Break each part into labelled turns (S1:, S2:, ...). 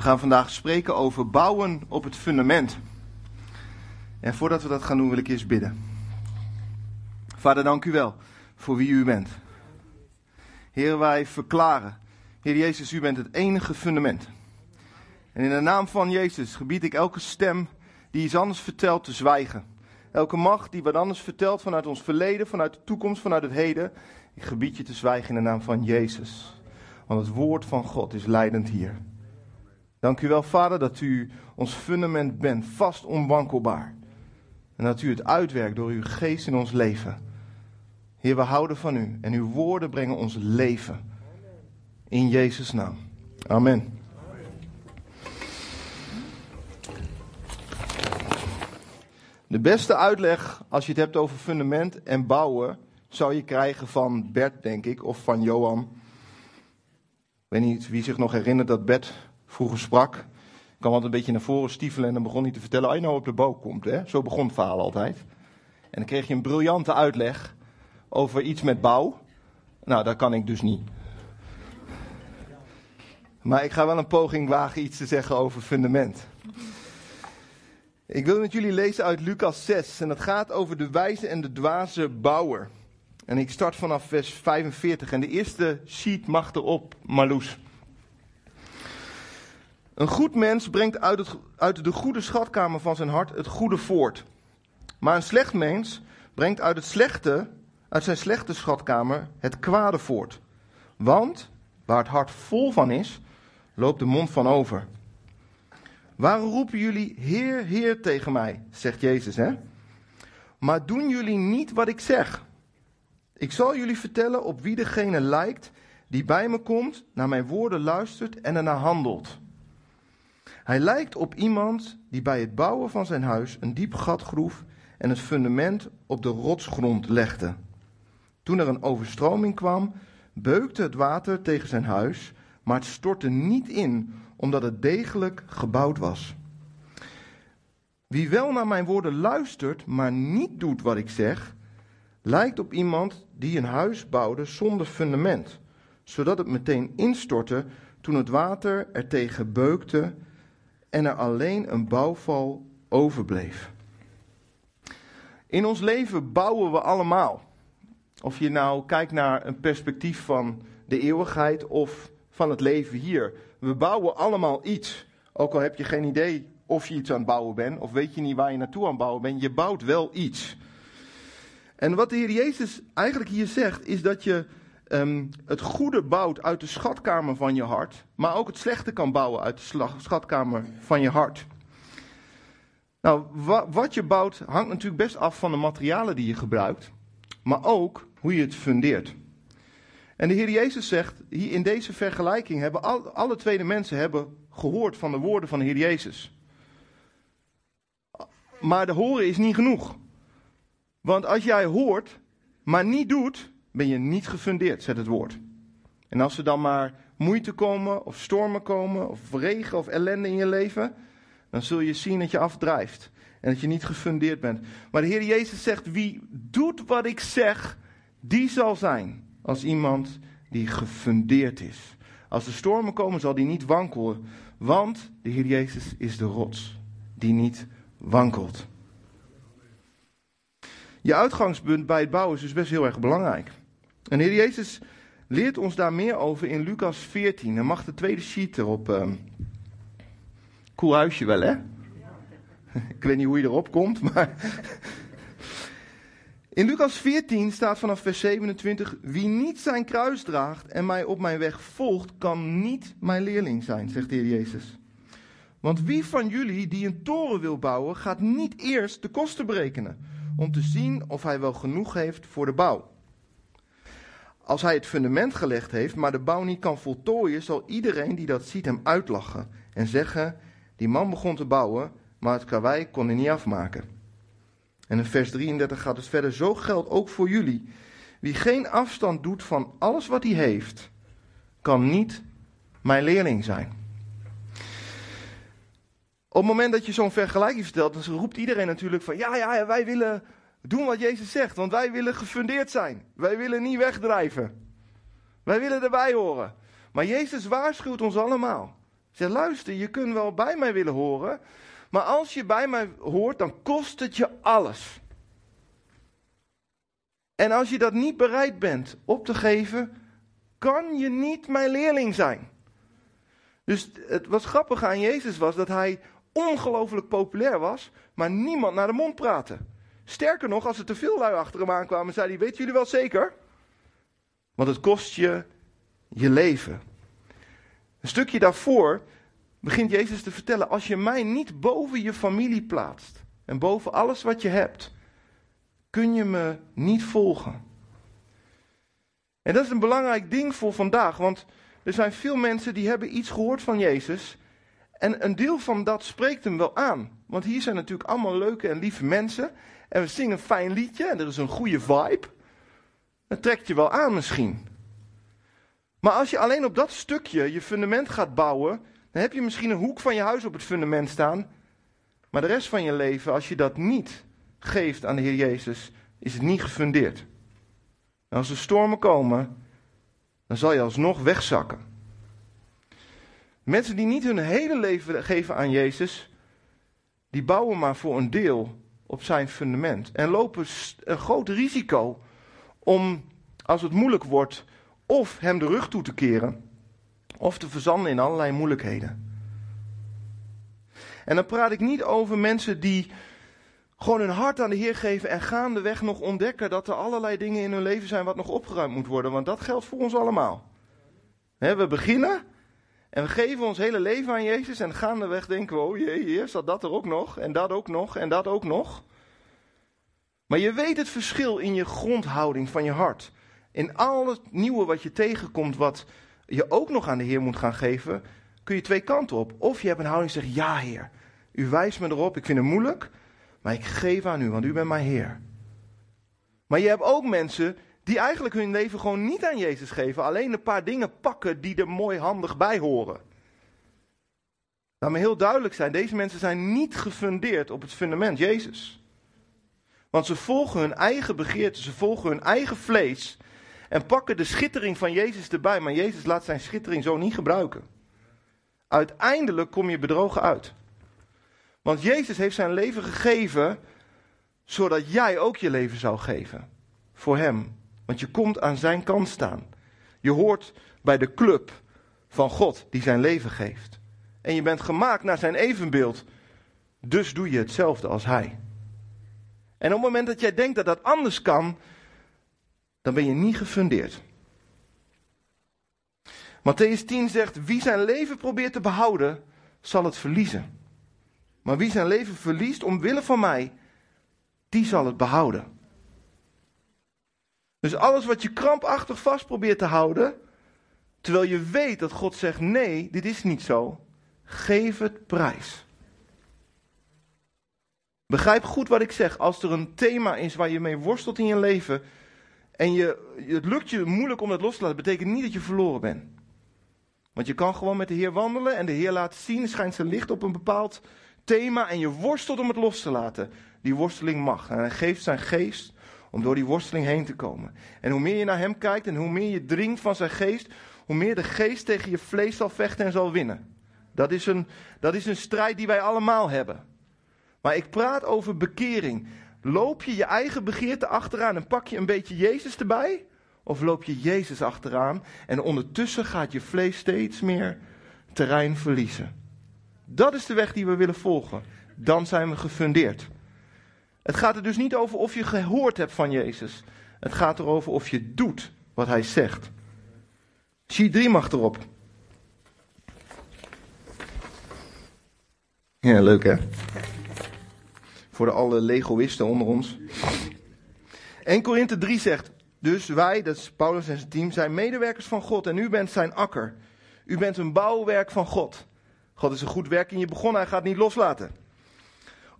S1: We gaan vandaag spreken over bouwen op het fundament. En voordat we dat gaan doen, wil ik eerst bidden. Vader, dank u wel voor wie u bent. Heer, wij verklaren, Heer Jezus, u bent het enige fundament. En in de naam van Jezus gebied ik elke stem die iets anders vertelt te zwijgen. Elke macht die wat anders vertelt vanuit ons verleden, vanuit de toekomst, vanuit het heden. Ik gebied je te zwijgen in de naam van Jezus. Want het woord van God is leidend hier. Dank u wel, Vader, dat u ons fundament bent, vast onwankelbaar. En dat u het uitwerkt door uw geest in ons leven. Heer, we houden van u en uw woorden brengen ons leven. In Jezus' naam. Amen. De beste uitleg als je het hebt over fundament en bouwen zou je krijgen van Bert, denk ik, of van Johan. Ik weet niet wie zich nog herinnert dat Bert vroeger sprak. Kwam altijd een beetje naar voren stiefelen en dan begon hij te vertellen, als je nou op de bouw komt. Hè? Zo begon het verhaal altijd. En dan kreeg je een briljante uitleg over iets met bouw. Nou, dat kan ik dus niet. Maar ik ga wel een poging wagen iets te zeggen over fundament. Ik wil met jullie lezen uit Lucas 6 en dat gaat over de wijze en de dwaze bouwer. En ik start vanaf vers 45 en de eerste sheet mag erop, Marloes. Een goed mens brengt uit, het, uit de goede schatkamer van zijn hart het goede voort. Maar een slecht mens brengt uit, het slechte, uit zijn slechte schatkamer het kwade voort. Want waar het hart vol van is, loopt de mond van over. Waarom roepen jullie Heer, Heer tegen mij? zegt Jezus, hè? Maar doen jullie niet wat ik zeg? Ik zal jullie vertellen op wie degene lijkt die bij me komt, naar mijn woorden luistert en ernaar handelt. Hij lijkt op iemand die bij het bouwen van zijn huis een diep gat groef en het fundament op de rotsgrond legde. Toen er een overstroming kwam, beukte het water tegen zijn huis, maar het stortte niet in, omdat het degelijk gebouwd was. Wie wel naar mijn woorden luistert, maar niet doet wat ik zeg, lijkt op iemand die een huis bouwde zonder fundament, zodat het meteen instortte toen het water er tegen beukte en er alleen een bouwval overbleef. In ons leven bouwen we allemaal. Of je nou kijkt naar een perspectief van de eeuwigheid of van het leven hier. We bouwen allemaal iets. Ook al heb je geen idee of je iets aan het bouwen bent, of weet je niet waar je naartoe aan het bouwen bent, je bouwt wel iets. En wat de Heer Jezus eigenlijk hier zegt, is dat je um, het goede bouwt uit de schatkamer van je hart, maar ook het slechte kan bouwen uit de schatkamer van je hart. Nou, wa wat je bouwt hangt natuurlijk best af van de materialen die je gebruikt, maar ook hoe je het fundeert. En de Heer Jezus zegt, hier in deze vergelijking hebben al, alle tweede mensen hebben gehoord van de woorden van de Heer Jezus. Maar de horen is niet genoeg. Want als jij hoort, maar niet doet, ben je niet gefundeerd, zet het woord. En als er dan maar moeite komen, of stormen komen, of regen of ellende in je leven, dan zul je zien dat je afdrijft. En dat je niet gefundeerd bent. Maar de Heer Jezus zegt, wie doet wat ik zeg, die zal zijn als iemand die gefundeerd is. Als er stormen komen, zal die niet wankelen. Want de Heer Jezus is de rots die niet wankelt. Je uitgangspunt bij het bouwen is dus best heel erg belangrijk. En Heer Jezus leert ons daar meer over in Lucas 14. Dan mag de tweede sheet erop. Cool huisje wel, hè? Ik weet niet hoe je erop komt, maar. In Lucas 14 staat vanaf vers 27: Wie niet zijn kruis draagt en mij op mijn weg volgt, kan niet mijn leerling zijn, zegt de Heer Jezus. Want wie van jullie die een toren wil bouwen, gaat niet eerst de kosten berekenen, om te zien of hij wel genoeg heeft voor de bouw. Als hij het fundament gelegd heeft, maar de bouw niet kan voltooien, zal iedereen die dat ziet hem uitlachen en zeggen: Die man begon te bouwen, maar het karwei kon hij niet afmaken. En in vers 33 gaat het verder: Zo geldt ook voor jullie. Wie geen afstand doet van alles wat hij heeft, kan niet mijn leerling zijn. Op het moment dat je zo'n vergelijking vertelt, dan roept iedereen natuurlijk van ja, ja, wij willen doen wat Jezus zegt, want wij willen gefundeerd zijn. Wij willen niet wegdrijven. Wij willen erbij horen. Maar Jezus waarschuwt ons allemaal. Zeg, luister, je kunt wel bij mij willen horen, maar als je bij mij hoort, dan kost het je alles. En als je dat niet bereid bent op te geven, kan je niet mijn leerling zijn. Dus het wat grappig aan Jezus was dat hij ongelooflijk populair was, maar niemand naar de mond praatte. Sterker nog, als er te veel lui achter hem aankwamen, zei hij: Weet jullie wel zeker? Want het kost je je leven. Een stukje daarvoor begint Jezus te vertellen: Als je mij niet boven je familie plaatst en boven alles wat je hebt, kun je me niet volgen. En dat is een belangrijk ding voor vandaag, want er zijn veel mensen die hebben iets gehoord van Jezus. En een deel van dat spreekt hem wel aan. Want hier zijn natuurlijk allemaal leuke en lieve mensen. En we zingen een fijn liedje en er is een goede vibe. Dat trekt je wel aan misschien. Maar als je alleen op dat stukje je fundament gaat bouwen, dan heb je misschien een hoek van je huis op het fundament staan. Maar de rest van je leven, als je dat niet geeft aan de Heer Jezus, is het niet gefundeerd. En als er stormen komen, dan zal je alsnog wegzakken. Mensen die niet hun hele leven geven aan Jezus, die bouwen maar voor een deel op zijn fundament. En lopen een groot risico om, als het moeilijk wordt, of hem de rug toe te keren, of te verzanden in allerlei moeilijkheden. En dan praat ik niet over mensen die gewoon hun hart aan de Heer geven en gaandeweg nog ontdekken dat er allerlei dingen in hun leven zijn wat nog opgeruimd moet worden. Want dat geldt voor ons allemaal. we beginnen en we geven ons hele leven aan Jezus en gaandeweg denken we, oh jee, hier zat dat er ook nog en dat ook nog en dat ook nog. Maar je weet het verschil in je grondhouding van je hart. In al het nieuwe wat je tegenkomt, wat je ook nog aan de Heer moet gaan geven, kun je twee kanten op. Of je hebt een houding die zegt, ja Heer, u wijst me erop, ik vind het moeilijk, maar ik geef aan u, want u bent mijn Heer. Maar je hebt ook mensen die eigenlijk hun leven gewoon niet aan Jezus geven, alleen een paar dingen pakken die er mooi handig bij horen. Laat me heel duidelijk zijn, deze mensen zijn niet gefundeerd op het fundament Jezus. Want ze volgen hun eigen begeerten, ze volgen hun eigen vlees en pakken de schittering van Jezus erbij, maar Jezus laat zijn schittering zo niet gebruiken. Uiteindelijk kom je bedrogen uit. Want Jezus heeft zijn leven gegeven zodat jij ook je leven zou geven. Voor Hem. Want je komt aan Zijn kant staan. Je hoort bij de club van God die zijn leven geeft. En je bent gemaakt naar Zijn evenbeeld. Dus doe je hetzelfde als Hij. En op het moment dat jij denkt dat dat anders kan, dan ben je niet gefundeerd. Matthäus 10 zegt: Wie zijn leven probeert te behouden, zal het verliezen. Maar wie zijn leven verliest omwille van mij, die zal het behouden. Dus alles wat je krampachtig vast probeert te houden, terwijl je weet dat God zegt: nee, dit is niet zo, geef het prijs. Begrijp goed wat ik zeg. Als er een thema is waar je mee worstelt in je leven en je, het lukt je moeilijk om dat los te laten, betekent niet dat je verloren bent. Want je kan gewoon met de Heer wandelen en de Heer laat zien, schijnt zijn licht op een bepaald thema en je worstelt om het los te laten. Die worsteling mag. En hij geeft zijn geest om door die worsteling heen te komen. En hoe meer je naar hem kijkt en hoe meer je dringt van zijn geest, hoe meer de geest tegen je vlees zal vechten en zal winnen. Dat is een, dat is een strijd die wij allemaal hebben. Maar ik praat over bekering. Loop je je eigen begeerte achteraan en pak je een beetje Jezus erbij? Of loop je Jezus achteraan en ondertussen gaat je vlees steeds meer terrein verliezen? Dat is de weg die we willen volgen. Dan zijn we gefundeerd. Het gaat er dus niet over of je gehoord hebt van Jezus. Het gaat erover of je doet wat hij zegt. Sheet 3 mag erop. Ja, leuk hè? Voor de alle legoïsten onder ons. 1 Korinthe 3 zegt, dus wij, dat is Paulus en zijn team, zijn medewerkers van God en u bent zijn akker. U bent een bouwwerk van God. God is een goed werk in je begonnen, hij gaat niet loslaten.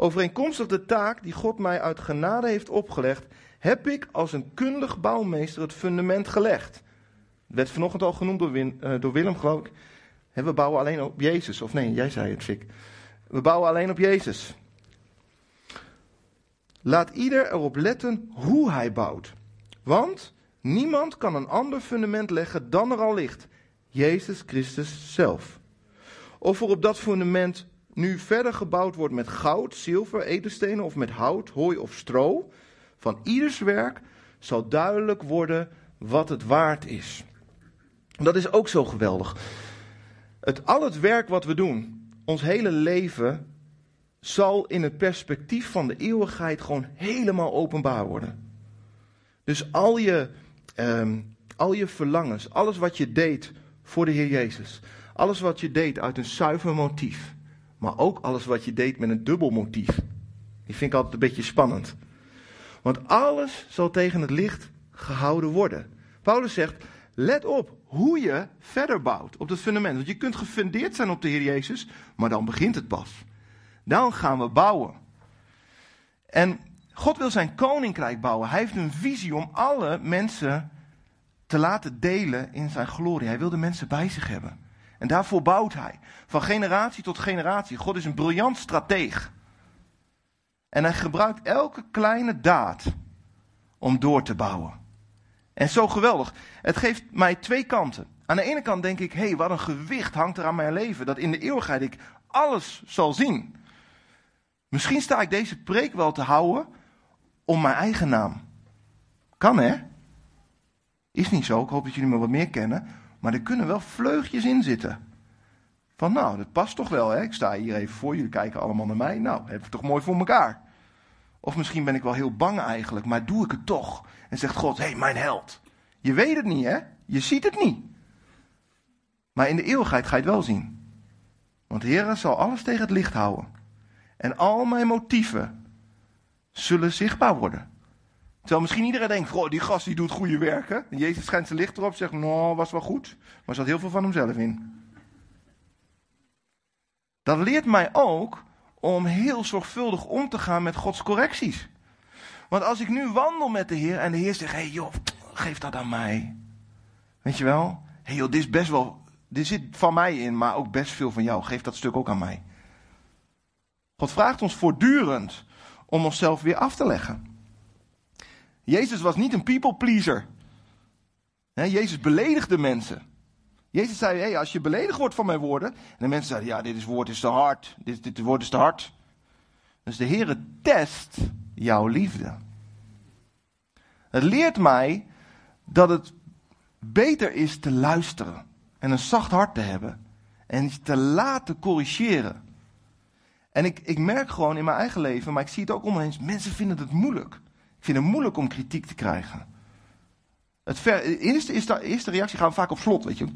S1: Overeenkomstig de taak die God mij uit genade heeft opgelegd, heb ik als een kundig bouwmeester het fundament gelegd. Het werd vanochtend al genoemd door, uh, door Willem, geloof ik. we bouwen alleen op Jezus. Of nee, jij zei het, Fik. We bouwen alleen op Jezus. Laat ieder erop letten hoe hij bouwt. Want niemand kan een ander fundament leggen dan er al ligt. Jezus Christus zelf. of er op dat fundament nu verder gebouwd wordt met goud, zilver, edelstenen of met hout, hooi of stro, van ieders werk zal duidelijk worden wat het waard is. Dat is ook zo geweldig. Het, al het werk wat we doen, ons hele leven, zal in het perspectief van de eeuwigheid gewoon helemaal openbaar worden. Dus al je, ehm, al je verlangens, alles wat je deed voor de Heer Jezus, alles wat je deed uit een zuiver motief, maar ook alles wat je deed met een dubbel motief. Die vind ik altijd een beetje spannend. Want alles zal tegen het licht gehouden worden. Paulus zegt: let op hoe je verder bouwt op het fundament. Want je kunt gefundeerd zijn op de Heer Jezus, maar dan begint het pas. Dan gaan we bouwen. En God wil zijn koninkrijk bouwen. Hij heeft een visie om alle mensen te laten delen in zijn glorie. Hij wil de mensen bij zich hebben. En daarvoor bouwt hij. Van generatie tot generatie. God is een briljant strateeg. En hij gebruikt elke kleine daad om door te bouwen. En zo geweldig. Het geeft mij twee kanten. Aan de ene kant denk ik, hé, hey, wat een gewicht hangt er aan mijn leven. Dat in de eeuwigheid ik alles zal zien. Misschien sta ik deze preek wel te houden om mijn eigen naam. Kan hè? Is niet zo, ik hoop dat jullie me wat meer kennen. Maar er kunnen wel vleugjes in zitten. Van nou, dat past toch wel hè. Ik sta hier even voor, jullie kijken allemaal naar mij. Nou, hebben we toch mooi voor elkaar. Of misschien ben ik wel heel bang eigenlijk, maar doe ik het toch. En zegt God, hé, hey, mijn held. Je weet het niet hè, je ziet het niet. Maar in de eeuwigheid ga je het wel zien. Want de Heer zal alles tegen het licht houden. En al mijn motieven zullen zichtbaar worden. Terwijl misschien iedereen denkt, goh, die gast die doet goede werken. En Jezus schijnt zijn licht erop, zegt, nou, was wel goed. Maar er zat heel veel van hemzelf in. Dat leert mij ook om heel zorgvuldig om te gaan met Gods correcties. Want als ik nu wandel met de Heer en de Heer zegt, hé hey joh, geef dat aan mij. Weet je wel? Hé hey joh, dit is best wel, dit zit van mij in, maar ook best veel van jou. Geef dat stuk ook aan mij. God vraagt ons voortdurend om onszelf weer af te leggen. Jezus was niet een people pleaser. Jezus beledigde mensen. Jezus zei, hey, als je beledigd wordt van mijn woorden. En de mensen zeiden, ja, dit is, woord is te hard. Dit, dit woord is te hard. Dus de Heere test jouw liefde. Het leert mij dat het beter is te luisteren. En een zacht hart te hebben. En te laten corrigeren. En ik, ik merk gewoon in mijn eigen leven, maar ik zie het ook om. Mensen vinden het moeilijk. Ik vind het moeilijk om kritiek te krijgen. Het de eerste, eerste reactie gaan we vaak op slot, weet je.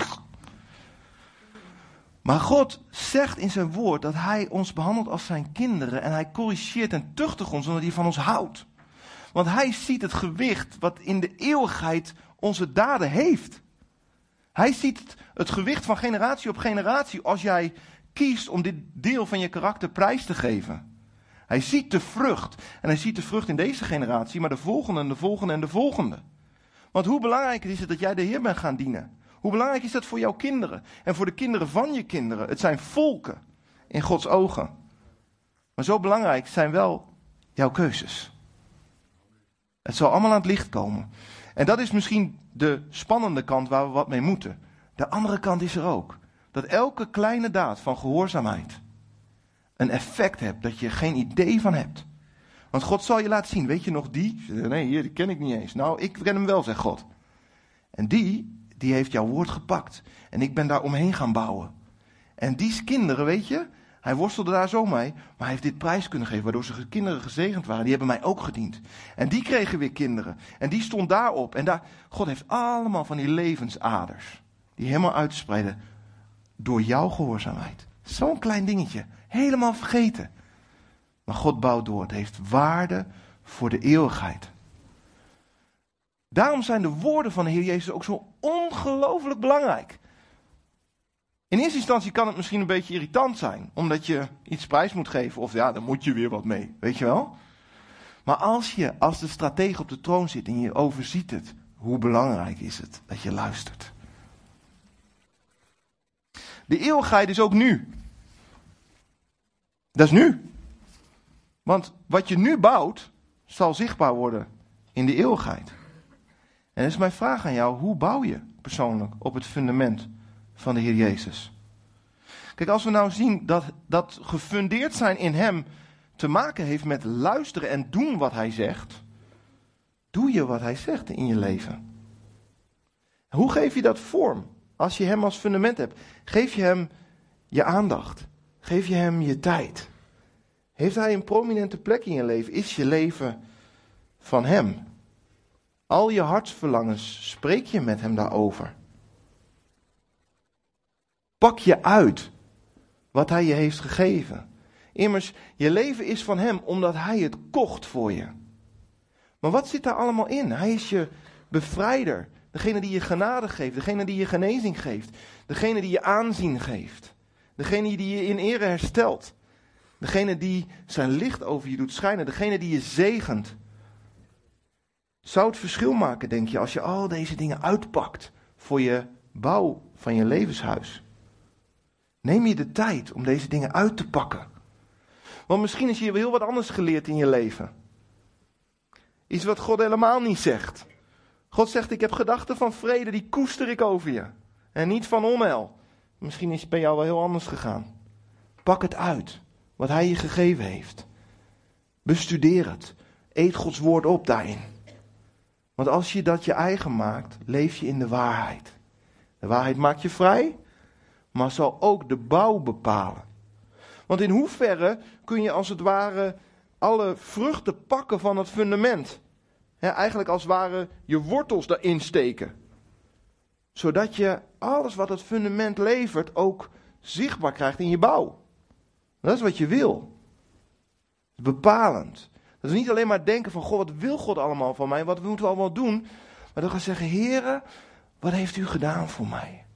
S1: Maar God zegt in zijn woord dat hij ons behandelt als zijn kinderen en hij corrigeert en tuchtigt ons omdat hij van ons houdt. Want hij ziet het gewicht wat in de eeuwigheid onze daden heeft. Hij ziet het gewicht van generatie op generatie als jij kiest om dit deel van je karakter prijs te geven. Hij ziet de vrucht. En hij ziet de vrucht in deze generatie, maar de volgende en de volgende en de volgende. Want hoe belangrijk is het dat jij de Heer bent gaan dienen? Hoe belangrijk is dat voor jouw kinderen en voor de kinderen van je kinderen? Het zijn volken in Gods ogen. Maar zo belangrijk zijn wel jouw keuzes. Het zal allemaal aan het licht komen. En dat is misschien de spannende kant waar we wat mee moeten. De andere kant is er ook. Dat elke kleine daad van gehoorzaamheid een effect hebt dat je geen idee van hebt. Want God zal je laten zien, weet je nog die? Nee, hier, die ken ik niet eens. Nou, ik ken hem wel, zegt God. En die, die heeft jouw woord gepakt. En ik ben daar omheen gaan bouwen. En die kinderen, weet je, hij worstelde daar zo mee, maar hij heeft dit prijs kunnen geven, waardoor zijn kinderen gezegend waren. Die hebben mij ook gediend. En die kregen weer kinderen. En die stond daarop. En daar, God heeft allemaal van die levensaders, die helemaal uitspreiden door jouw gehoorzaamheid. Zo'n klein dingetje, helemaal vergeten. Maar God bouwt door. Het heeft waarde voor de eeuwigheid. Daarom zijn de woorden van de Heer Jezus ook zo ongelooflijk belangrijk. In eerste instantie kan het misschien een beetje irritant zijn, omdat je iets prijs moet geven, of ja, dan moet je weer wat mee, weet je wel? Maar als je als de stratege op de troon zit en je overziet het, hoe belangrijk is het dat je luistert? De eeuwigheid is ook nu. Dat is nu. Want wat je nu bouwt, zal zichtbaar worden in de eeuwigheid. En dat is mijn vraag aan jou: hoe bouw je persoonlijk op het fundament van de Heer Jezus? Kijk, als we nou zien dat, dat gefundeerd zijn in Hem te maken heeft met luisteren en doen wat Hij zegt, doe je wat Hij zegt in je leven. Hoe geef je dat vorm als je Hem als fundament hebt? Geef je Hem je aandacht? Geef je Hem je tijd? Heeft Hij een prominente plek in je leven? Is je leven van Hem? Al je hartsverlangens, spreek je met Hem daarover? Pak je uit wat Hij je heeft gegeven. Immers, je leven is van Hem omdat Hij het kocht voor je. Maar wat zit daar allemaal in? Hij is je bevrijder. Degene die je genade geeft. Degene die je genezing geeft. Degene die je aanzien geeft. Degene die je in ere herstelt. Degene die zijn licht over je doet schijnen. Degene die je zegent. Zou het verschil maken, denk je, als je al deze dingen uitpakt voor je bouw van je levenshuis? Neem je de tijd om deze dingen uit te pakken. Want misschien is je heel wat anders geleerd in je leven. Iets wat God helemaal niet zegt. God zegt: Ik heb gedachten van vrede, die koester ik over je. En niet van onheil. Misschien is het bij jou wel heel anders gegaan. Pak het uit, wat Hij je gegeven heeft. Bestudeer het. Eet Gods woord op daarin. Want als je dat je eigen maakt, leef je in de waarheid. De waarheid maakt je vrij, maar zal ook de bouw bepalen. Want in hoeverre kun je als het ware alle vruchten pakken van het fundament? eigenlijk als het ware je wortels daarin steken. Zodat je alles wat het fundament levert ook zichtbaar krijgt in je bouw. Dat is wat je wil. Bepalend. Dat is niet alleen maar denken van, goh, wat wil God allemaal van mij? Wat moeten we allemaal doen? Maar dan gaan zeggen, heren, wat heeft u gedaan voor mij?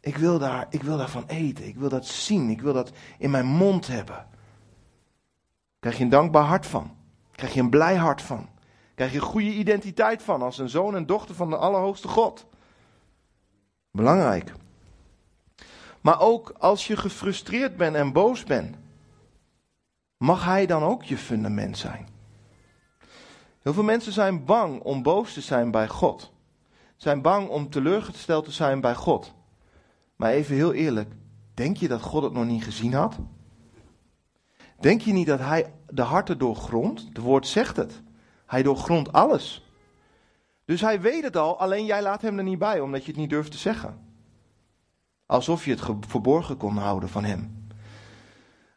S1: Ik wil, daar, ik wil daarvan eten. Ik wil dat zien. Ik wil dat in mijn mond hebben. Krijg je een dankbaar hart van. Krijg je een blij hart van. Krijg je een goede identiteit van als een zoon en dochter van de Allerhoogste God. Belangrijk. Maar ook als je gefrustreerd bent en boos bent, mag Hij dan ook je fundament zijn. Heel veel mensen zijn bang om boos te zijn bij God. Zijn bang om teleurgesteld te zijn bij God. Maar even heel eerlijk, denk je dat God het nog niet gezien had? Denk je niet dat Hij de harten doorgrondt? De woord zegt het. Hij doorgrondt alles. Dus hij weet het al, alleen jij laat hem er niet bij, omdat je het niet durft te zeggen. Alsof je het verborgen kon houden van hem.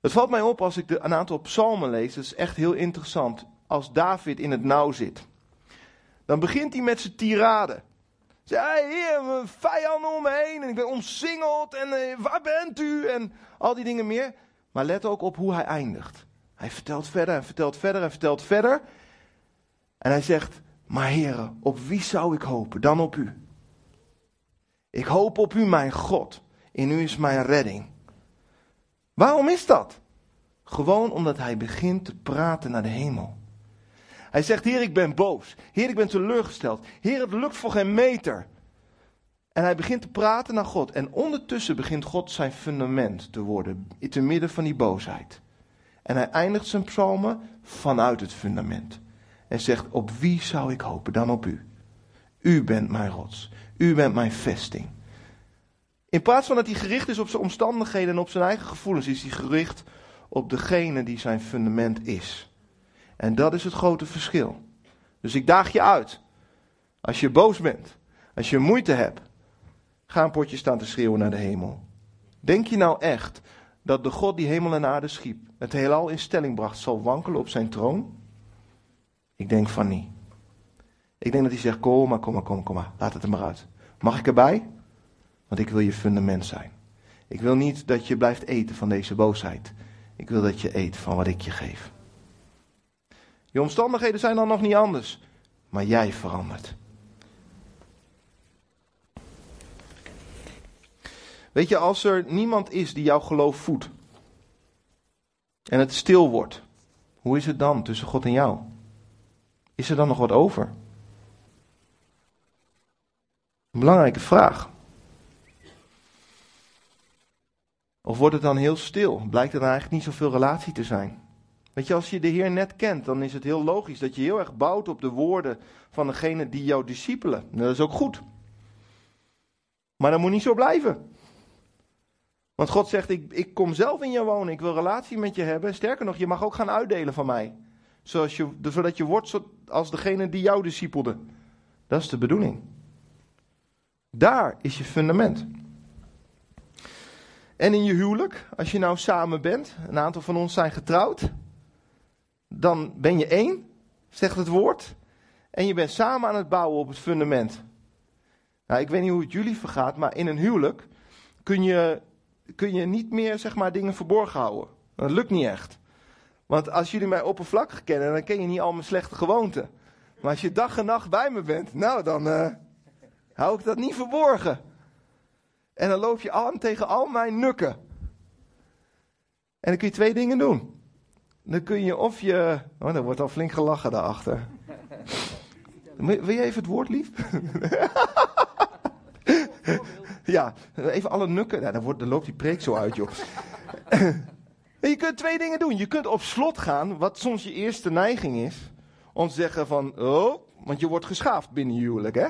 S1: Het valt mij op als ik een aantal psalmen lees, dat is echt heel interessant. Als David in het nauw zit. Dan begint hij met zijn tirade. Zeg, hey, heer, mijn vijanden om me heen en ik ben omsingeld en eh, waar bent u? En al die dingen meer. Maar let ook op hoe hij eindigt. Hij vertelt verder en vertelt verder en vertelt verder. En hij zegt, maar heren, op wie zou ik hopen dan op u? Ik hoop op u, mijn God. In u is mijn redding. Waarom is dat? Gewoon omdat hij begint te praten naar de hemel. Hij zegt, Heer, ik ben boos. Heer, ik ben teleurgesteld. Heer, het lukt voor geen meter. En hij begint te praten naar God. En ondertussen begint God zijn fundament te worden. Te midden van die boosheid. En hij eindigt zijn psalmen vanuit het fundament en zegt: Op wie zou ik hopen dan op u? U bent mijn rots. U bent mijn vesting. In plaats van dat hij gericht is op zijn omstandigheden en op zijn eigen gevoelens, is hij gericht op degene die zijn fundament is. En dat is het grote verschil. Dus ik daag je uit. Als je boos bent, als je moeite hebt, ga een potje staan te schreeuwen naar de hemel. Denk je nou echt dat de God die hemel en aarde schiep, het heelal in stelling bracht, zal wankelen op zijn troon? Ik denk van niet. Ik denk dat hij zegt: Kom maar, kom maar, kom maar, kom. Laat het er maar uit. Mag ik erbij? Want ik wil je fundament zijn. Ik wil niet dat je blijft eten van deze boosheid. Ik wil dat je eet van wat ik je geef. Je omstandigheden zijn dan nog niet anders, maar jij verandert. Weet je, als er niemand is die jouw geloof voedt en het stil wordt, hoe is het dan tussen God en jou? Is er dan nog wat over? Een belangrijke vraag. Of wordt het dan heel stil? Blijkt er dan eigenlijk niet zoveel relatie te zijn? Weet je, als je de Heer net kent, dan is het heel logisch dat je heel erg bouwt op de woorden van degene die jouw discipelen. Dat is ook goed. Maar dat moet niet zo blijven. Want God zegt, ik, ik kom zelf in je wonen, ik wil relatie met je hebben. Sterker nog, je mag ook gaan uitdelen van mij. Zoals je, zodat je wordt als degene die jou discipelde. Dat is de bedoeling. Daar is je fundament. En in je huwelijk, als je nou samen bent, een aantal van ons zijn getrouwd, dan ben je één, zegt het woord, en je bent samen aan het bouwen op het fundament. Nou, ik weet niet hoe het jullie vergaat, maar in een huwelijk kun je, kun je niet meer zeg maar, dingen verborgen houden. Dat lukt niet echt. Want als jullie mij oppervlakkig kennen, dan ken je niet al mijn slechte gewoonten. Maar als je dag en nacht bij me bent, nou dan uh, hou ik dat niet verborgen. En dan loop je aan tegen al mijn nukken. En dan kun je twee dingen doen. Dan kun je of je. Oh, er wordt al flink gelachen daarachter. Wil je even het woord lief? ja, even alle nukken. Ja, dan, wordt, dan loopt die preek zo uit, joh. je kunt twee dingen doen. Je kunt op slot gaan, wat soms je eerste neiging is. Om te zeggen van, oh, want je wordt geschaafd binnen huwelijk, hè.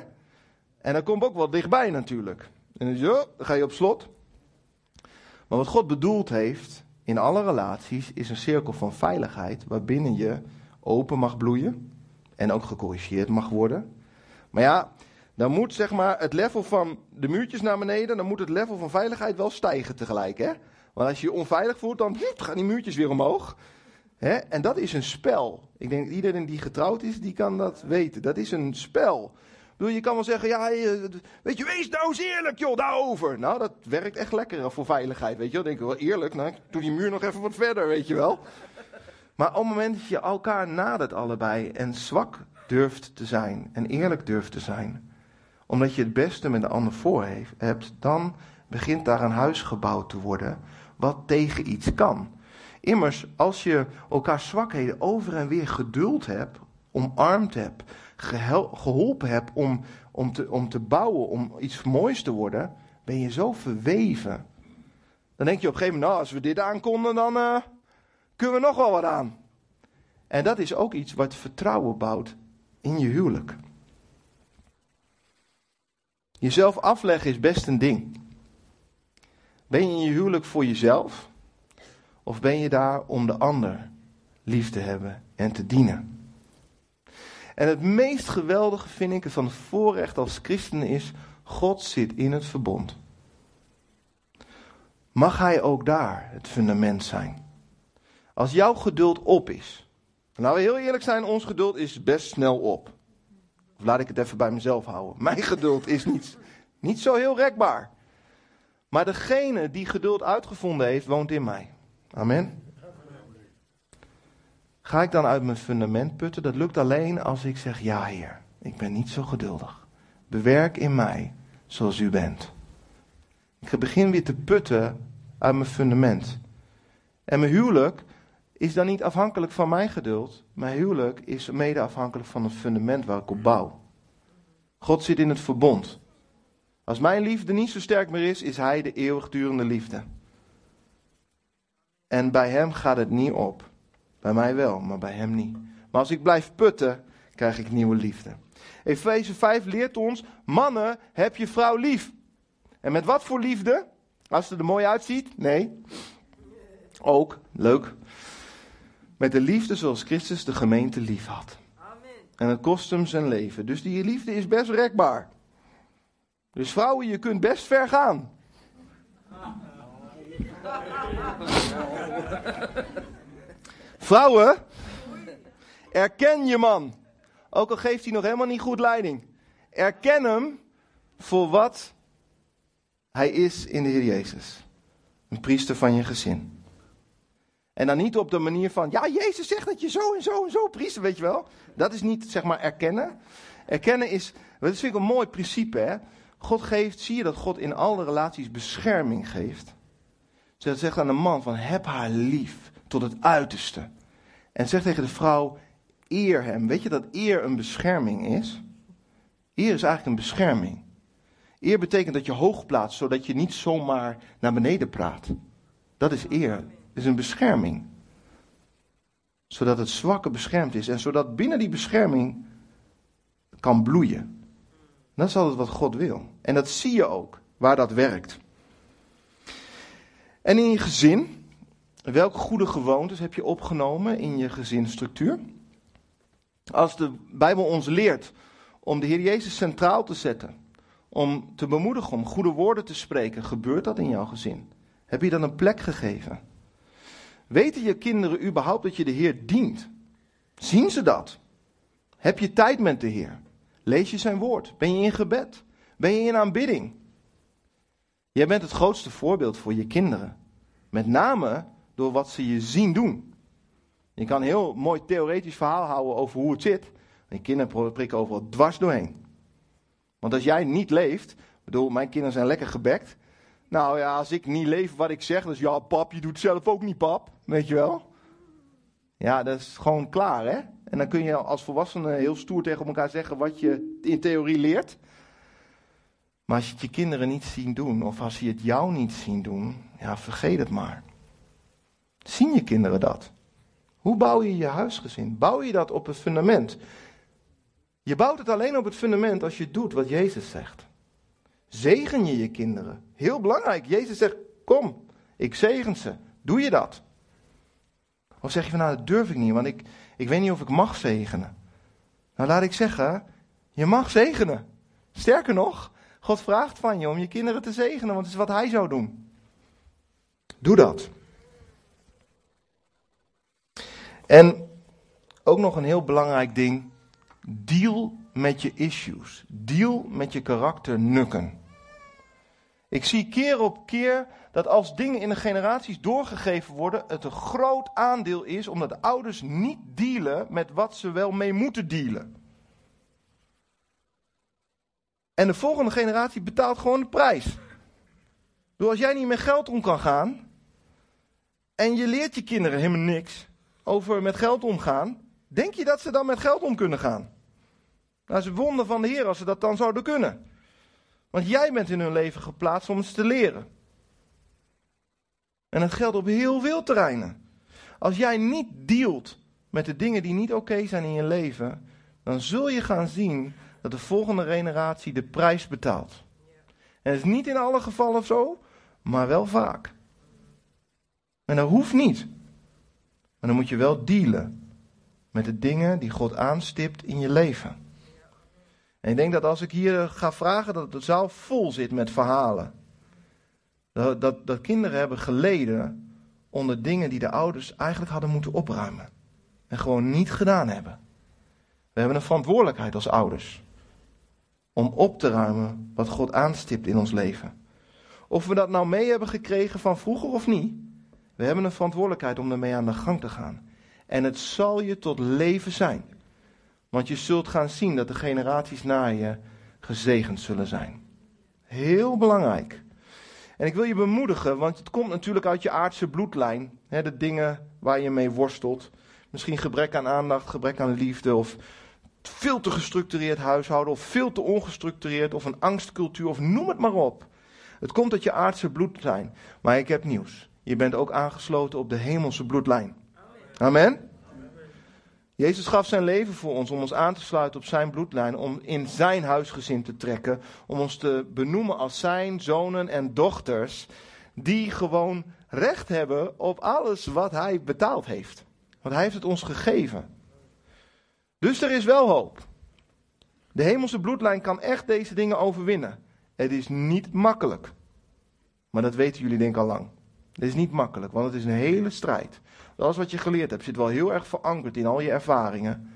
S1: En dat komt ook wel dichtbij natuurlijk. En dan, zo, dan ga je op slot. Maar wat God bedoeld heeft in alle relaties is een cirkel van veiligheid waarbinnen je open mag bloeien en ook gecorrigeerd mag worden. Maar ja, dan moet zeg maar het level van de muurtjes naar beneden, dan moet het level van veiligheid wel stijgen tegelijk. Hè? Want als je je onveilig voelt, dan gaan die muurtjes weer omhoog. Hè? En dat is een spel. Ik denk dat iedereen die getrouwd is, die kan dat weten. Dat is een spel. Je kan wel zeggen, ja, weet je, wees nou eens eerlijk, joh, daarover. Nou, dat werkt echt lekker voor veiligheid, weet je denk ik wel eerlijk, nou, doe die muur nog even wat verder, weet je wel. Maar op het moment dat je elkaar nadert allebei en zwak durft te zijn en eerlijk durft te zijn, omdat je het beste met de ander voor hebt, dan begint daar een huis gebouwd te worden wat tegen iets kan. Immers, als je elkaar zwakheden over en weer geduld hebt, omarmd hebt, geholpen hebt om, om, te, om te bouwen, om iets moois te worden, ben je zo verweven. Dan denk je op een gegeven moment, nou, als we dit aankonden, dan uh, kunnen we nog wel wat aan. En dat is ook iets wat vertrouwen bouwt in je huwelijk. Jezelf afleggen is best een ding. Ben je in je huwelijk voor jezelf? Of ben je daar om de ander lief te hebben en te dienen? En het meest geweldige vind ik van het voorrecht als christen is, God zit in het verbond. Mag Hij ook daar het fundament zijn? Als jouw geduld op is, laten we heel eerlijk zijn, ons geduld is best snel op. Of laat ik het even bij mezelf houden. Mijn geduld is niet, niet zo heel rekbaar. Maar degene die geduld uitgevonden heeft, woont in mij. Amen. Ga ik dan uit mijn fundament putten? Dat lukt alleen als ik zeg: Ja, Heer, ik ben niet zo geduldig. Bewerk in mij zoals u bent. Ik begin weer te putten uit mijn fundament. En mijn huwelijk is dan niet afhankelijk van mijn geduld. Mijn huwelijk is mede afhankelijk van het fundament waar ik op bouw. God zit in het verbond. Als mijn liefde niet zo sterk meer is, is Hij de eeuwigdurende liefde. En bij Hem gaat het niet op. Bij mij wel, maar bij hem niet. Maar als ik blijf putten, krijg ik nieuwe liefde. Efeze 5 leert ons: mannen, heb je vrouw lief. En met wat voor liefde? Als ze er mooi uitziet? Nee. Ook, leuk. Met de liefde zoals Christus de gemeente lief had. Amen. En het kost hem zijn leven. Dus die liefde is best rekbaar. Dus vrouwen, je kunt best ver gaan. Vrouwen, erken je man. Ook al geeft hij nog helemaal niet goed leiding. Erken hem voor wat hij is in de Heer Jezus. Een priester van je gezin. En dan niet op de manier van, ja, Jezus zegt dat je zo en zo en zo priester, weet je wel. Dat is niet, zeg maar, erkennen. Erkennen is, dat vind ik een mooi principe, hè. God geeft, zie je dat God in alle relaties bescherming geeft. Ze zegt aan de man van, heb haar lief tot het uiterste. En zeg tegen de vrouw, eer hem. Weet je dat eer een bescherming is? Eer is eigenlijk een bescherming. Eer betekent dat je hoog plaatst, zodat je niet zomaar naar beneden praat. Dat is eer. Dat is een bescherming. Zodat het zwakke beschermd is en zodat binnen die bescherming kan bloeien. Dat is altijd wat God wil. En dat zie je ook, waar dat werkt. En in je gezin, welke goede gewoontes heb je opgenomen in je gezinsstructuur? Als de Bijbel ons leert om de Heer Jezus centraal te zetten, om te bemoedigen, om goede woorden te spreken, gebeurt dat in jouw gezin? Heb je dan een plek gegeven? Weten je kinderen überhaupt dat je de Heer dient? Zien ze dat? Heb je tijd met de Heer? Lees je zijn woord? Ben je in gebed? Ben je in aanbidding? Jij bent het grootste voorbeeld voor je kinderen. Met name door wat ze je zien doen. Je kan een heel mooi theoretisch verhaal houden over hoe het zit. En kinderen prikken overal dwars doorheen. Want als jij niet leeft, bedoel, mijn kinderen zijn lekker gebekt. Nou ja, als ik niet leef wat ik zeg, dus ja, pap, je doet zelf ook niet, pap. Weet je wel? Ja, dat is gewoon klaar, hè? En dan kun je als volwassene heel stoer tegen elkaar zeggen wat je in theorie leert. Maar als je het je kinderen niet zien doen, of als ze het jou niet zien doen, ja, vergeet het maar. Zien je kinderen dat? Hoe bouw je je huisgezin? Bouw je dat op het fundament? Je bouwt het alleen op het fundament als je doet wat Jezus zegt. Zegen je je kinderen. Heel belangrijk. Jezus zegt: Kom, ik zegen ze. Doe je dat? Of zeg je van nou, dat durf ik niet, want ik, ik weet niet of ik mag zegenen. Nou, laat ik zeggen, je mag zegenen. Sterker nog, God vraagt van je om je kinderen te zegenen, want het is wat Hij zou doen. Doe dat. En ook nog een heel belangrijk ding. Deal met je issues. Deal met je karakternukken. Ik zie keer op keer dat als dingen in de generaties doorgegeven worden, het een groot aandeel is omdat de ouders niet dealen met wat ze wel mee moeten dealen. En de volgende generatie betaalt gewoon de prijs. Door als jij niet met geld om kan gaan en je leert je kinderen helemaal niks over met geld omgaan, denk je dat ze dan met geld om kunnen gaan? Nou, ze wonder van de Heer als ze dat dan zouden kunnen. Want jij bent in hun leven geplaatst om ze te leren. En dat geldt op heel veel terreinen. Als jij niet dealt met de dingen die niet oké zijn in je leven, dan zul je gaan zien dat de volgende generatie de prijs betaalt. En het is niet in alle gevallen zo, maar wel vaak. En dat hoeft niet. Maar dan moet je wel dealen met de dingen die God aanstipt in je leven. En ik denk dat als ik hier ga vragen, dat de zaal vol zit met verhalen. Dat, dat, dat kinderen hebben geleden onder dingen die de ouders eigenlijk hadden moeten opruimen. En gewoon niet gedaan hebben. We hebben een verantwoordelijkheid als ouders. Om op te ruimen wat God aanstipt in ons leven. Of we dat nou mee hebben gekregen van vroeger of niet. We hebben een verantwoordelijkheid om ermee aan de gang te gaan. En het zal je tot leven zijn. Want je zult gaan zien dat de generaties na je gezegend zullen zijn. Heel belangrijk. En ik wil je bemoedigen, want het komt natuurlijk uit je aardse bloedlijn. Hè, de dingen waar je mee worstelt. Misschien gebrek aan aandacht, gebrek aan liefde of veel te gestructureerd huishouden of veel te ongestructureerd of een angstcultuur of noem het maar op. Het komt uit je aardse bloedlijn. Maar ik heb nieuws. Je bent ook aangesloten op de hemelse bloedlijn. Amen. Jezus gaf zijn leven voor ons om ons aan te sluiten op zijn bloedlijn, om in zijn huisgezin te trekken, om ons te benoemen als zijn zonen en dochters, die gewoon recht hebben op alles wat hij betaald heeft. Want hij heeft het ons gegeven. Dus er is wel hoop. De hemelse bloedlijn kan echt deze dingen overwinnen. Het is niet makkelijk. Maar dat weten jullie denk ik al lang. Het is niet makkelijk, want het is een hele strijd. Alles wat je geleerd hebt zit wel heel erg verankerd in al je ervaringen.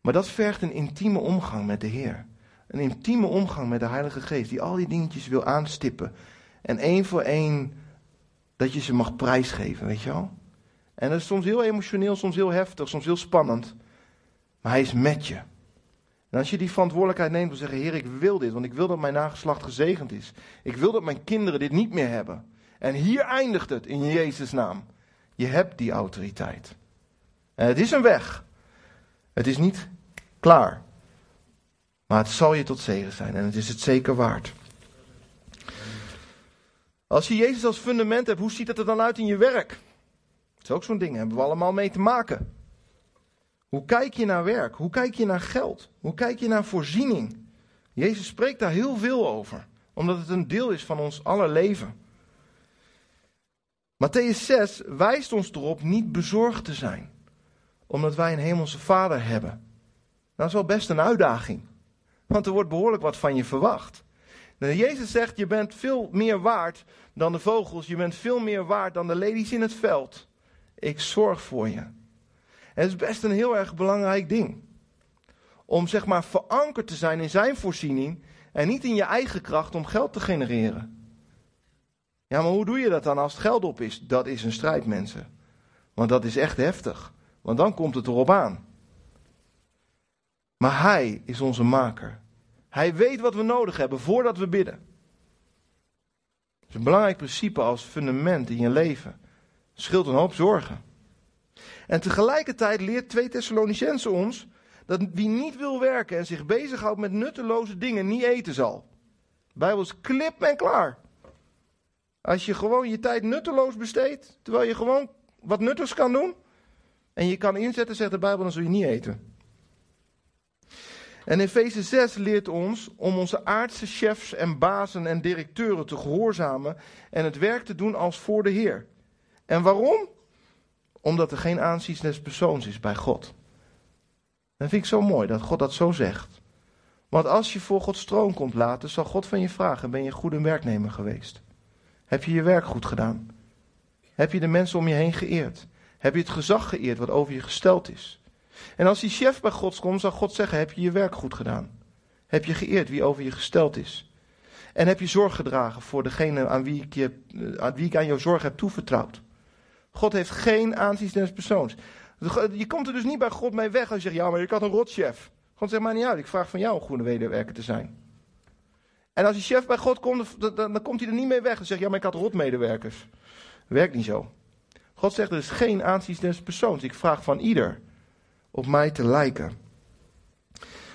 S1: Maar dat vergt een intieme omgang met de Heer. Een intieme omgang met de Heilige Geest, die al die dingetjes wil aanstippen. En één voor één dat je ze mag prijsgeven, weet je wel? En dat is soms heel emotioneel, soms heel heftig, soms heel spannend. Maar hij is met je. En als je die verantwoordelijkheid neemt om zeggen: Heer, ik wil dit, want ik wil dat mijn nageslacht gezegend is. Ik wil dat mijn kinderen dit niet meer hebben. En hier eindigt het in Jezus' naam. Je hebt die autoriteit. En het is een weg. Het is niet klaar. Maar het zal je tot zegen zijn en het is het zeker waard. Als je Jezus als fundament hebt, hoe ziet het er dan uit in je werk? Dat is ook zo'n ding, hebben we allemaal mee te maken. Hoe kijk je naar werk? Hoe kijk je naar geld? Hoe kijk je naar voorziening? Jezus spreekt daar heel veel over, omdat het een deel is van ons aller leven. Matthäus 6 wijst ons erop niet bezorgd te zijn, omdat wij een hemelse vader hebben. Dat is wel best een uitdaging, want er wordt behoorlijk wat van je verwacht. Jezus zegt, je bent veel meer waard dan de vogels, je bent veel meer waard dan de ladies in het veld. Ik zorg voor je. Het is best een heel erg belangrijk ding. Om zeg maar verankerd te zijn in zijn voorziening en niet in je eigen kracht om geld te genereren. Ja, maar hoe doe je dat dan als het geld op is? Dat is een strijd, mensen. Want dat is echt heftig. Want dan komt het erop aan. Maar Hij is onze maker. Hij weet wat we nodig hebben voordat we bidden. Dat is een belangrijk principe als fundament in je leven. Het scheelt een hoop zorgen. En tegelijkertijd leert 2 Thessalonicense ons dat wie niet wil werken en zich bezighoudt met nutteloze dingen niet eten zal. De Bijbel is klip en klaar. Als je gewoon je tijd nutteloos besteedt, terwijl je gewoon wat nuttigs kan doen, en je kan inzetten, zegt de Bijbel, dan zul je niet eten. En Efeze 6 leert ons om onze aardse chefs en bazen en directeuren te gehoorzamen en het werk te doen als voor de Heer. En waarom? Omdat er geen aanzien persoons is bij God. Dat vind ik zo mooi dat God dat zo zegt. Want als je voor Gods troon komt laten, zal God van je vragen: ben je een werknemer geweest? Heb je je werk goed gedaan? Heb je de mensen om je heen geëerd? Heb je het gezag geëerd wat over je gesteld is? En als die chef bij God komt, zal God zeggen: Heb je je werk goed gedaan? Heb je geëerd wie over je gesteld is? En heb je zorg gedragen voor degene aan wie ik, je, aan wie jouw zorg heb toevertrouwd? God heeft geen aanzien persoons. Je komt er dus niet bij God mee weg als je zegt: Ja, maar ik had een rotchef. God zegt maar niet uit. Ik vraag van jou een goede wederwerker te zijn. En als die chef bij God komt, dan, dan, komt hij er niet mee weg. Dan zegt ja, maar ik had rotmedewerkers. Werkt niet zo. God zegt er is geen aanzien des persoons. Ik vraag van ieder op mij te lijken.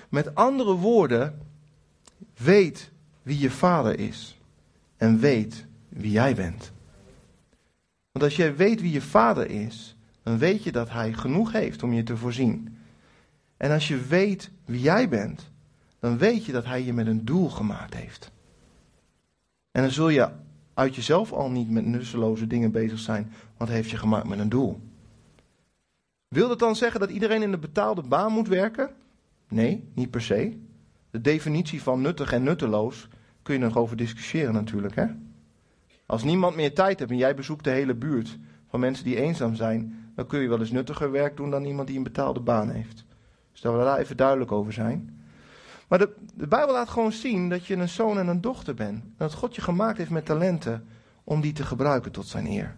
S1: Met andere woorden, weet wie je vader is. En weet wie jij bent. Want als jij weet wie je vader is, dan weet je dat hij genoeg heeft om je te voorzien. En als je weet wie jij bent, dan weet je dat hij je met een doel gemaakt heeft. En dan zul je uit jezelf al niet met nutteloze dingen bezig zijn, want hij heeft je gemaakt met een doel. Wil dat dan zeggen dat iedereen in de betaalde baan moet werken? Nee, niet per se. De definitie van nuttig en nutteloos kun je nog over discussiëren natuurlijk. Hè? Als niemand meer tijd heeft en jij bezoekt de hele buurt van mensen die eenzaam zijn, dan kun je wel eens nuttiger werk doen dan iemand die een betaalde baan heeft. Dus dat we daar even duidelijk over zijn. Maar de, de Bijbel laat gewoon zien dat je een zoon en een dochter bent. En dat God je gemaakt heeft met talenten om die te gebruiken tot zijn eer.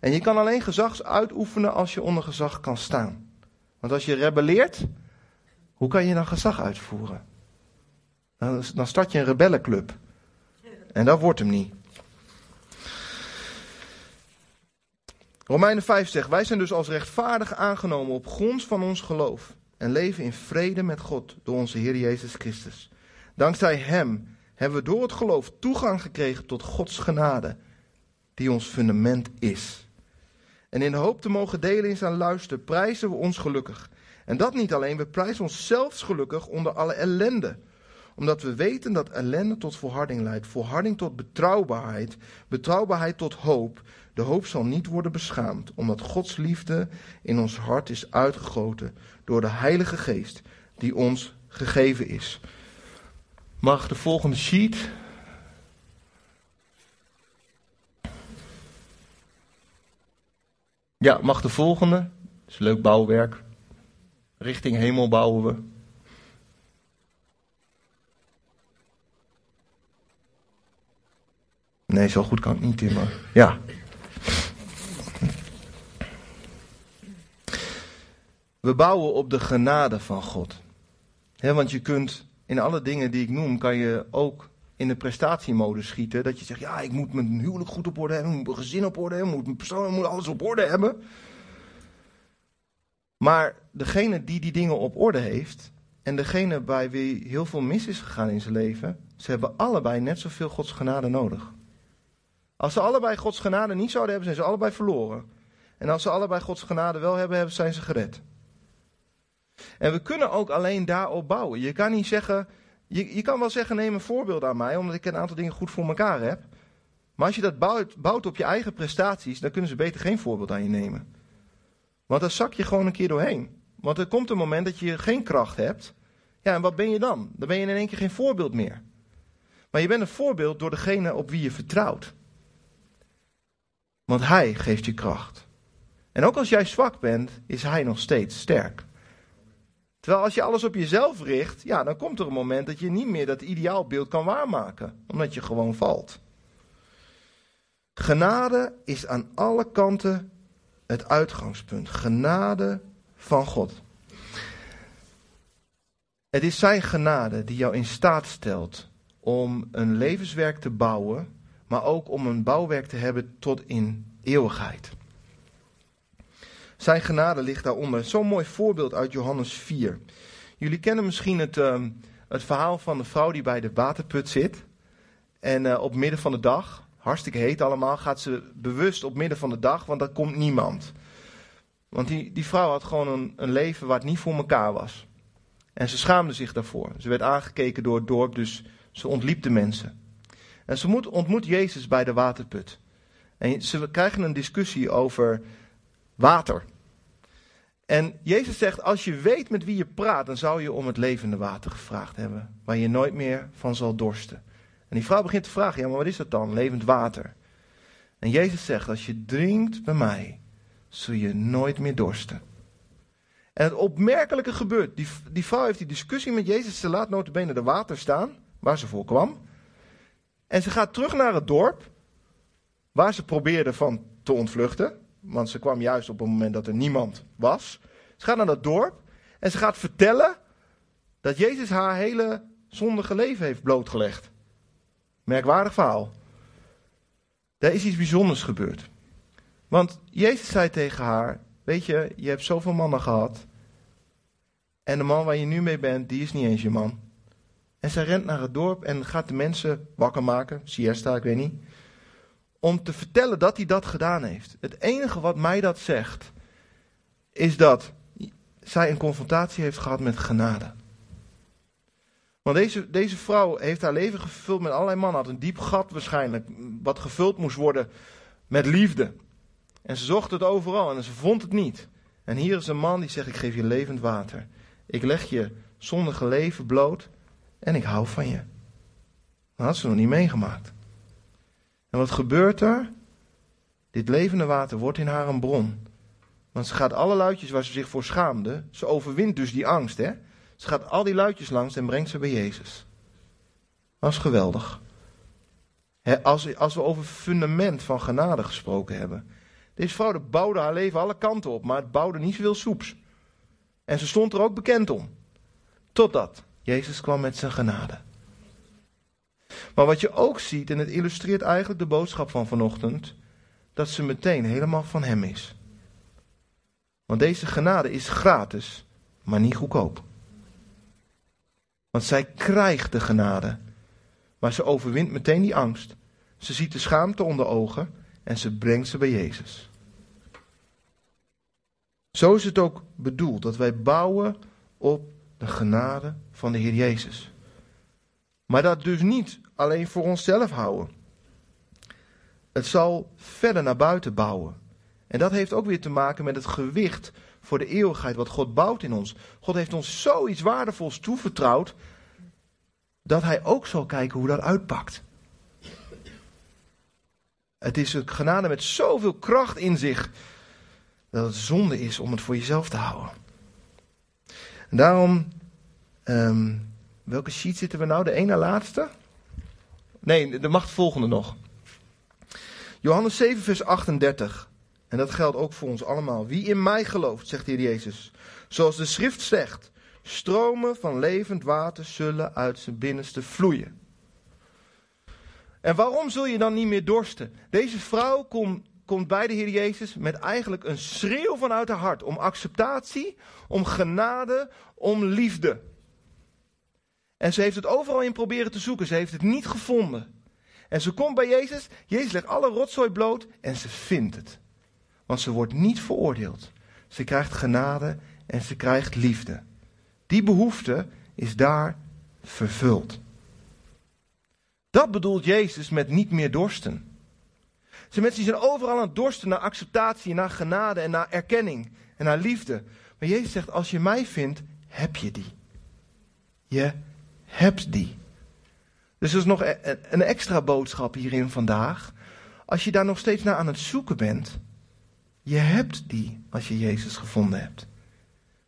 S1: En je kan alleen gezag uitoefenen als je onder gezag kan staan. Want als je rebelleert, hoe kan je dan gezag uitvoeren? Dan start je een rebellenclub. En dat wordt hem niet. Romeinen 5 zegt: Wij zijn dus als rechtvaardig aangenomen op grond van ons geloof en leven in vrede met God door onze Heer Jezus Christus. Dankzij Hem hebben we door het geloof toegang gekregen tot Gods genade, die ons fundament is. En in de hoop te mogen delen in zijn luister prijzen we ons gelukkig. En dat niet alleen, we prijzen ons zelfs gelukkig onder alle ellende. Omdat we weten dat ellende tot volharding leidt, volharding tot betrouwbaarheid, betrouwbaarheid tot hoop. De hoop zal niet worden beschaamd, omdat Gods liefde in ons hart is uitgegoten door de Heilige Geest die ons gegeven is. Mag de volgende sheet. Ja, mag de volgende. Is leuk bouwwerk. Richting hemel bouwen we. Nee, zo goed kan ik niet, Tim. Ja. We bouwen op de genade van God. want je kunt in alle dingen die ik noem, kan je ook in de prestatiemodus schieten. Dat je zegt, ja, ik moet mijn huwelijk goed op orde hebben, ik moet mijn gezin op orde hebben, ik moet mijn persoon, moet alles op orde hebben. Maar degene die die dingen op orde heeft, en degene bij wie heel veel mis is gegaan in zijn leven, ze hebben allebei net zoveel Gods genade nodig. Als ze allebei Gods genade niet zouden hebben, zijn ze allebei verloren. En als ze allebei Gods genade wel hebben, zijn ze gered. En we kunnen ook alleen daarop bouwen. Je kan niet zeggen, je, je kan wel zeggen, neem een voorbeeld aan mij, omdat ik een aantal dingen goed voor elkaar heb. Maar als je dat bouwt, bouwt op je eigen prestaties, dan kunnen ze beter geen voorbeeld aan je nemen. Want dan zak je gewoon een keer doorheen. Want er komt een moment dat je geen kracht hebt. Ja, en wat ben je dan? Dan ben je in één keer geen voorbeeld meer. Maar je bent een voorbeeld door degene op wie je vertrouwt. Want hij geeft je kracht. En ook als jij zwak bent, is hij nog steeds sterk. Terwijl als je alles op jezelf richt, ja, dan komt er een moment dat je niet meer dat ideaalbeeld kan waarmaken, omdat je gewoon valt. Genade is aan alle kanten het uitgangspunt. Genade van God. Het is zijn genade die jou in staat stelt om een levenswerk te bouwen, maar ook om een bouwwerk te hebben tot in eeuwigheid. Zijn genade ligt daaronder. Zo'n mooi voorbeeld uit Johannes 4. Jullie kennen misschien het, uh, het verhaal van de vrouw die bij de waterput zit. En uh, op midden van de dag, hartstikke heet allemaal, gaat ze bewust op midden van de dag, want er komt niemand. Want die, die vrouw had gewoon een, een leven waar het niet voor elkaar was. En ze schaamde zich daarvoor. Ze werd aangekeken door het dorp, dus ze ontliep de mensen. En ze moet, ontmoet Jezus bij de waterput. En ze krijgen een discussie over water. En Jezus zegt, als je weet met wie je praat, dan zou je om het levende water gevraagd hebben, waar je nooit meer van zal dorsten. En die vrouw begint te vragen, ja maar wat is dat dan, levend water? En Jezus zegt, als je drinkt bij mij, zul je nooit meer dorsten. En het opmerkelijke gebeurt, die, die vrouw heeft die discussie met Jezus, ze laat notabene de water staan, waar ze voor kwam. En ze gaat terug naar het dorp, waar ze probeerde van te ontvluchten. Want ze kwam juist op het moment dat er niemand was. Ze gaat naar dat dorp en ze gaat vertellen dat Jezus haar hele zondige leven heeft blootgelegd. Merkwaardig verhaal. Daar is iets bijzonders gebeurd. Want Jezus zei tegen haar: Weet je, je hebt zoveel mannen gehad. En de man waar je nu mee bent, die is niet eens je man. En zij rent naar het dorp en gaat de mensen wakker maken. Siesta, ik weet niet om te vertellen dat hij dat gedaan heeft. Het enige wat mij dat zegt, is dat zij een confrontatie heeft gehad met genade. Want deze, deze vrouw heeft haar leven gevuld met allerlei mannen. Had een diep gat waarschijnlijk, wat gevuld moest worden met liefde. En ze zocht het overal en ze vond het niet. En hier is een man die zegt, ik geef je levend water. Ik leg je zondige leven bloot en ik hou van je. Dat had ze nog niet meegemaakt. En wat gebeurt er? Dit levende water wordt in haar een bron. Want ze gaat alle luidjes waar ze zich voor schaamde, ze overwint dus die angst. Hè? Ze gaat al die luidjes langs en brengt ze bij Jezus. Dat is geweldig. als, als we over fundament van genade gesproken hebben. Deze vrouw bouwde haar leven alle kanten op, maar het bouwde niet zoveel soeps. En ze stond er ook bekend om. Totdat Jezus kwam met zijn genade. Maar wat je ook ziet, en het illustreert eigenlijk de boodschap van vanochtend, dat ze meteen helemaal van Hem is. Want deze genade is gratis, maar niet goedkoop. Want zij krijgt de genade, maar ze overwint meteen die angst. Ze ziet de schaamte onder ogen en ze brengt ze bij Jezus. Zo is het ook bedoeld dat wij bouwen op de genade van de Heer Jezus. Maar dat dus niet alleen voor onszelf houden. Het zal verder naar buiten bouwen. En dat heeft ook weer te maken met het gewicht voor de eeuwigheid wat God bouwt in ons. God heeft ons zoiets waardevols toevertrouwd dat hij ook zal kijken hoe dat uitpakt. Het is een genade met zoveel kracht in zich dat het zonde is om het voor jezelf te houden. En daarom um, Welke sheet zitten we nou? De ene laatste? Nee, de mag volgende nog. Johannes 7, vers 38. En dat geldt ook voor ons allemaal. Wie in mij gelooft, zegt de Heer Jezus. Zoals de schrift zegt. Stromen van levend water zullen uit zijn binnenste vloeien. En waarom zul je dan niet meer dorsten? Deze vrouw komt, komt bij de Heer Jezus met eigenlijk een schreeuw vanuit haar hart. Om acceptatie, om genade, om liefde. En ze heeft het overal in proberen te zoeken. Ze heeft het niet gevonden. En ze komt bij Jezus. Jezus legt alle rotzooi bloot en ze vindt het. Want ze wordt niet veroordeeld. Ze krijgt genade en ze krijgt liefde. Die behoefte is daar vervuld. Dat bedoelt Jezus met niet meer dorsten. zijn mensen die zijn overal aan het dorsten naar acceptatie, naar genade en naar erkenning en naar liefde. Maar Jezus zegt, als je mij vindt, heb je die. Je hebt die. Dus er is nog e- een extra boodschap hierin vandaag. Als je daar nog steeds naar aan het zoeken bent, je hebt die als je Jezus gevonden hebt.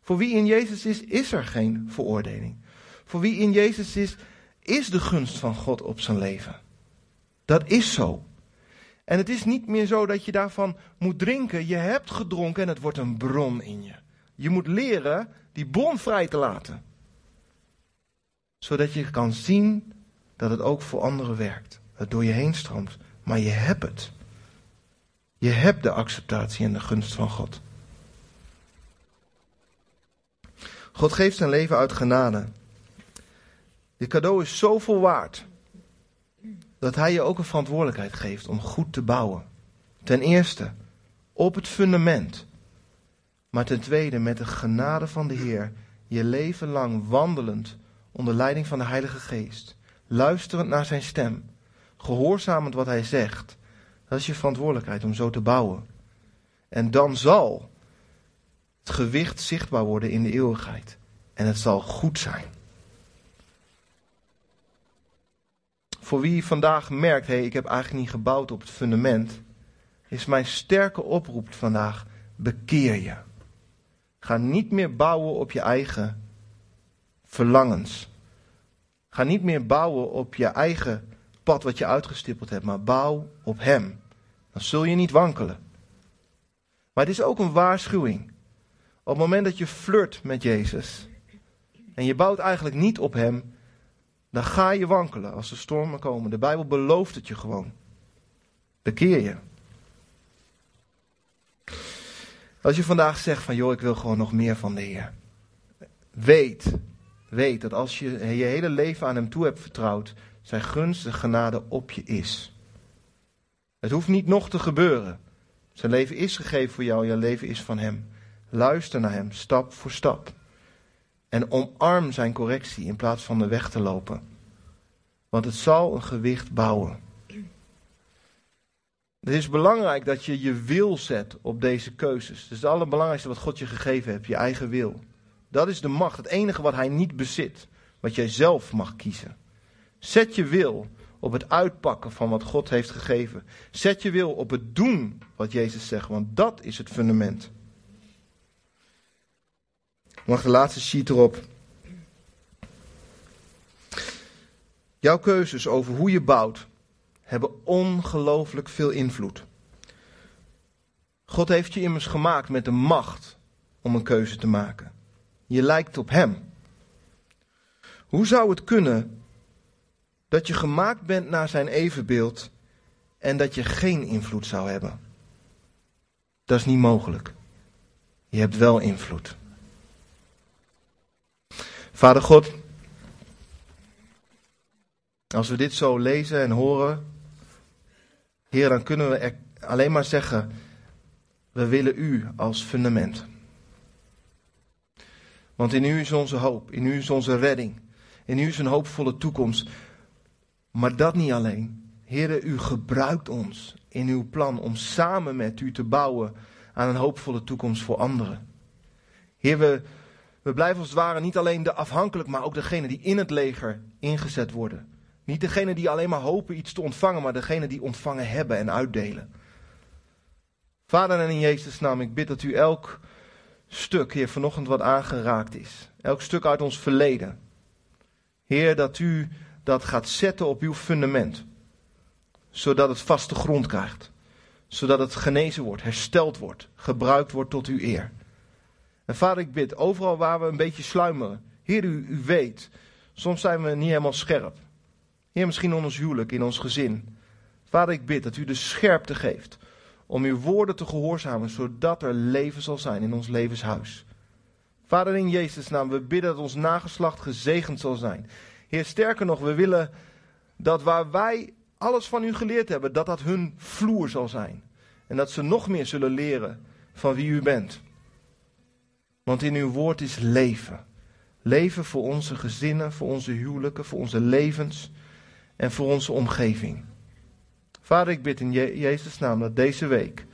S1: Voor wie in Jezus is, is er geen veroordeling. Voor wie in Jezus is, is de gunst van God op zijn leven. Dat is zo. En het is niet meer zo dat je daarvan moet drinken. Je hebt gedronken en het wordt een bron in je. Je moet leren die bron vrij te laten. Zodat je kan zien dat het ook voor anderen werkt. Het door je heen stroomt. Maar je hebt het. Je hebt de acceptatie en de gunst van God. God geeft zijn leven uit genade. Dit cadeau is zoveel waard dat hij je ook een verantwoordelijkheid geeft om goed te bouwen. Ten eerste op het fundament, maar ten tweede met de genade van de Heer je leven lang wandelend onder leiding van de Heilige Geest, luisterend naar zijn stem, gehoorzamend wat hij zegt. Dat is je verantwoordelijkheid om zo te bouwen. En dan zal het gewicht zichtbaar worden in de eeuwigheid. En het zal goed zijn. Voor wie vandaag merkt, hé, hey, ik heb eigenlijk niet gebouwd op het fundament, is mijn sterke oproep vandaag, bekeer je. Ga niet meer bouwen op je eigen verlangens. Ga niet meer bouwen op je eigen pad wat je uitgestippeld hebt, maar bouw op Hem. Dan zul je niet wankelen. Maar het is ook een waarschuwing. Op het moment dat je flirt met Jezus en je bouwt eigenlijk niet op Hem, dan ga je wankelen als de stormen komen. De Bijbel belooft het je gewoon. Bekeer je. Als je vandaag zegt van joh, ik wil gewoon nog meer van de Heer. Weet, weet dat als je je hele leven aan Hem toe hebt vertrouwd, zijn gunst en genade op je is. Het hoeft niet nog te gebeuren. Zijn leven is gegeven voor jou, jouw leven is van Hem. Luister naar Hem, stap voor stap. En omarm zijn correctie in plaats van de weg te lopen. Want het zal een gewicht bouwen. Het is belangrijk dat je je wil zet op deze keuzes. Het is het allerbelangrijkste wat God je gegeven heeft, je eigen wil. Dat is de macht, het enige wat hij niet bezit, wat jij zelf mag kiezen. Zet je wil op het uitpakken van wat God heeft gegeven. Zet je wil op het doen wat Jezus zegt, want dat is het fundament. Mag de laatste sheet erop. Jouw keuzes over hoe je bouwt hebben ongelooflijk veel invloed. God heeft je immers gemaakt met de macht om een keuze te maken. Je lijkt op Hem. Hoe zou het kunnen dat je gemaakt bent naar Zijn evenbeeld en dat je geen invloed zou hebben? Dat is niet mogelijk. Je hebt wel invloed. Vader God, als we dit zo lezen en horen, Heer, dan kunnen we alleen maar zeggen, we willen U als fundament. Want in U is onze hoop, in U is onze redding, in U is een hoopvolle toekomst. Maar dat niet alleen. Heer, U gebruikt ons in uw plan om samen met U te bouwen aan een hoopvolle toekomst voor anderen. Heer, we, we blijven als het ware niet alleen de afhankelijk, maar ook degene die in het leger ingezet worden. Niet degene die alleen maar hopen iets te ontvangen, maar degene die ontvangen hebben en uitdelen. Vader en in Jezus' naam, ik bid dat u elk stuk, Heer, vanochtend wat aangeraakt is. Elk stuk uit ons verleden. Heer, dat u dat gaat zetten op uw fundament. Zodat het vaste grond krijgt. Zodat het genezen wordt, hersteld wordt, gebruikt wordt tot uw eer. En vader, ik bid, overal waar we een beetje sluimeren. Heer, u, u weet, soms zijn we niet helemaal scherp. Heer, misschien in ons huwelijk, in ons gezin. Vader, ik bid dat u de scherpte geeft om uw woorden te gehoorzamen, zodat er leven zal zijn in ons levenshuis. Vader, in Jezus' naam, we bidden dat ons nageslacht gezegend zal zijn. Heer, sterker nog, we willen dat waar wij alles van u geleerd hebben, dat dat hun vloer zal zijn. En dat ze nog meer zullen leren van wie u bent. Want in uw woord is leven. Leven voor onze gezinnen, voor onze huwelijken, voor onze levens en voor onze omgeving. Vader, ik bid in Je- Jezus' naam dat deze week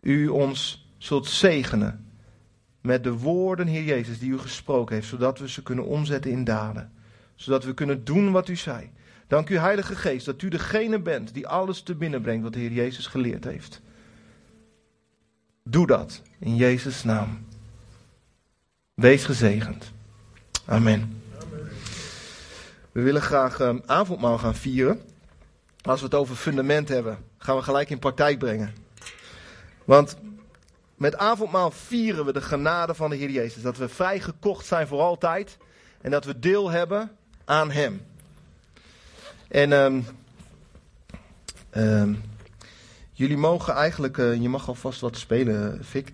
S1: u ons zult zegenen met de woorden, Heer Jezus, die u gesproken heeft, zodat we ze kunnen omzetten in daden. Zodat we kunnen doen wat u zei. Dank u, Heilige Geest, dat u degene bent die alles te binnen brengt wat de Heer Jezus geleerd heeft. Doe dat in Jezus' naam. Wees gezegend. Amen. We willen graag um, avondmaal gaan vieren. Als we het over fundament hebben, gaan we gelijk in praktijk brengen. Want met avondmaal vieren we de genade van de Heer Jezus. Dat we vrijgekocht zijn voor altijd. En dat we deel hebben aan Hem. En um, jullie mogen eigenlijk, uh, je mag alvast wat spelen, Fik.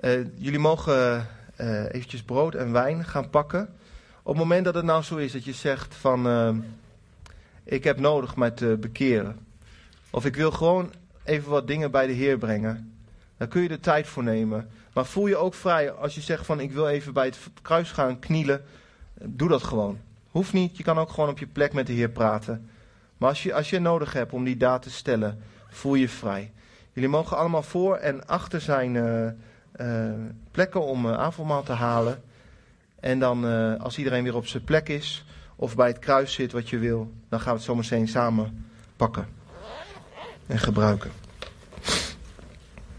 S1: Uh, jullie mogen uh, eventjes brood en wijn gaan pakken. Op het moment dat het nou zo is dat je zegt van, uh, ik heb nodig mij te bekeren. Of ik wil gewoon even wat dingen bij de Heer brengen. Dan kun je er tijd voor nemen. Maar voel je ook vrij als je zegt van, ik wil even bij het kruis gaan knielen. Doe dat gewoon. Hoeft niet, je kan ook gewoon op je plek met de Heer praten. Maar als je, als je nodig hebt om die daad te stellen, voel je vrij. Jullie mogen allemaal voor en achter zijn uh, uh, plekken om uh, te halen. En dan, als iedereen weer op zijn plek is, of bij het kruis zit wat je wil, dan gaan we het zometeen samen pakken en gebruiken.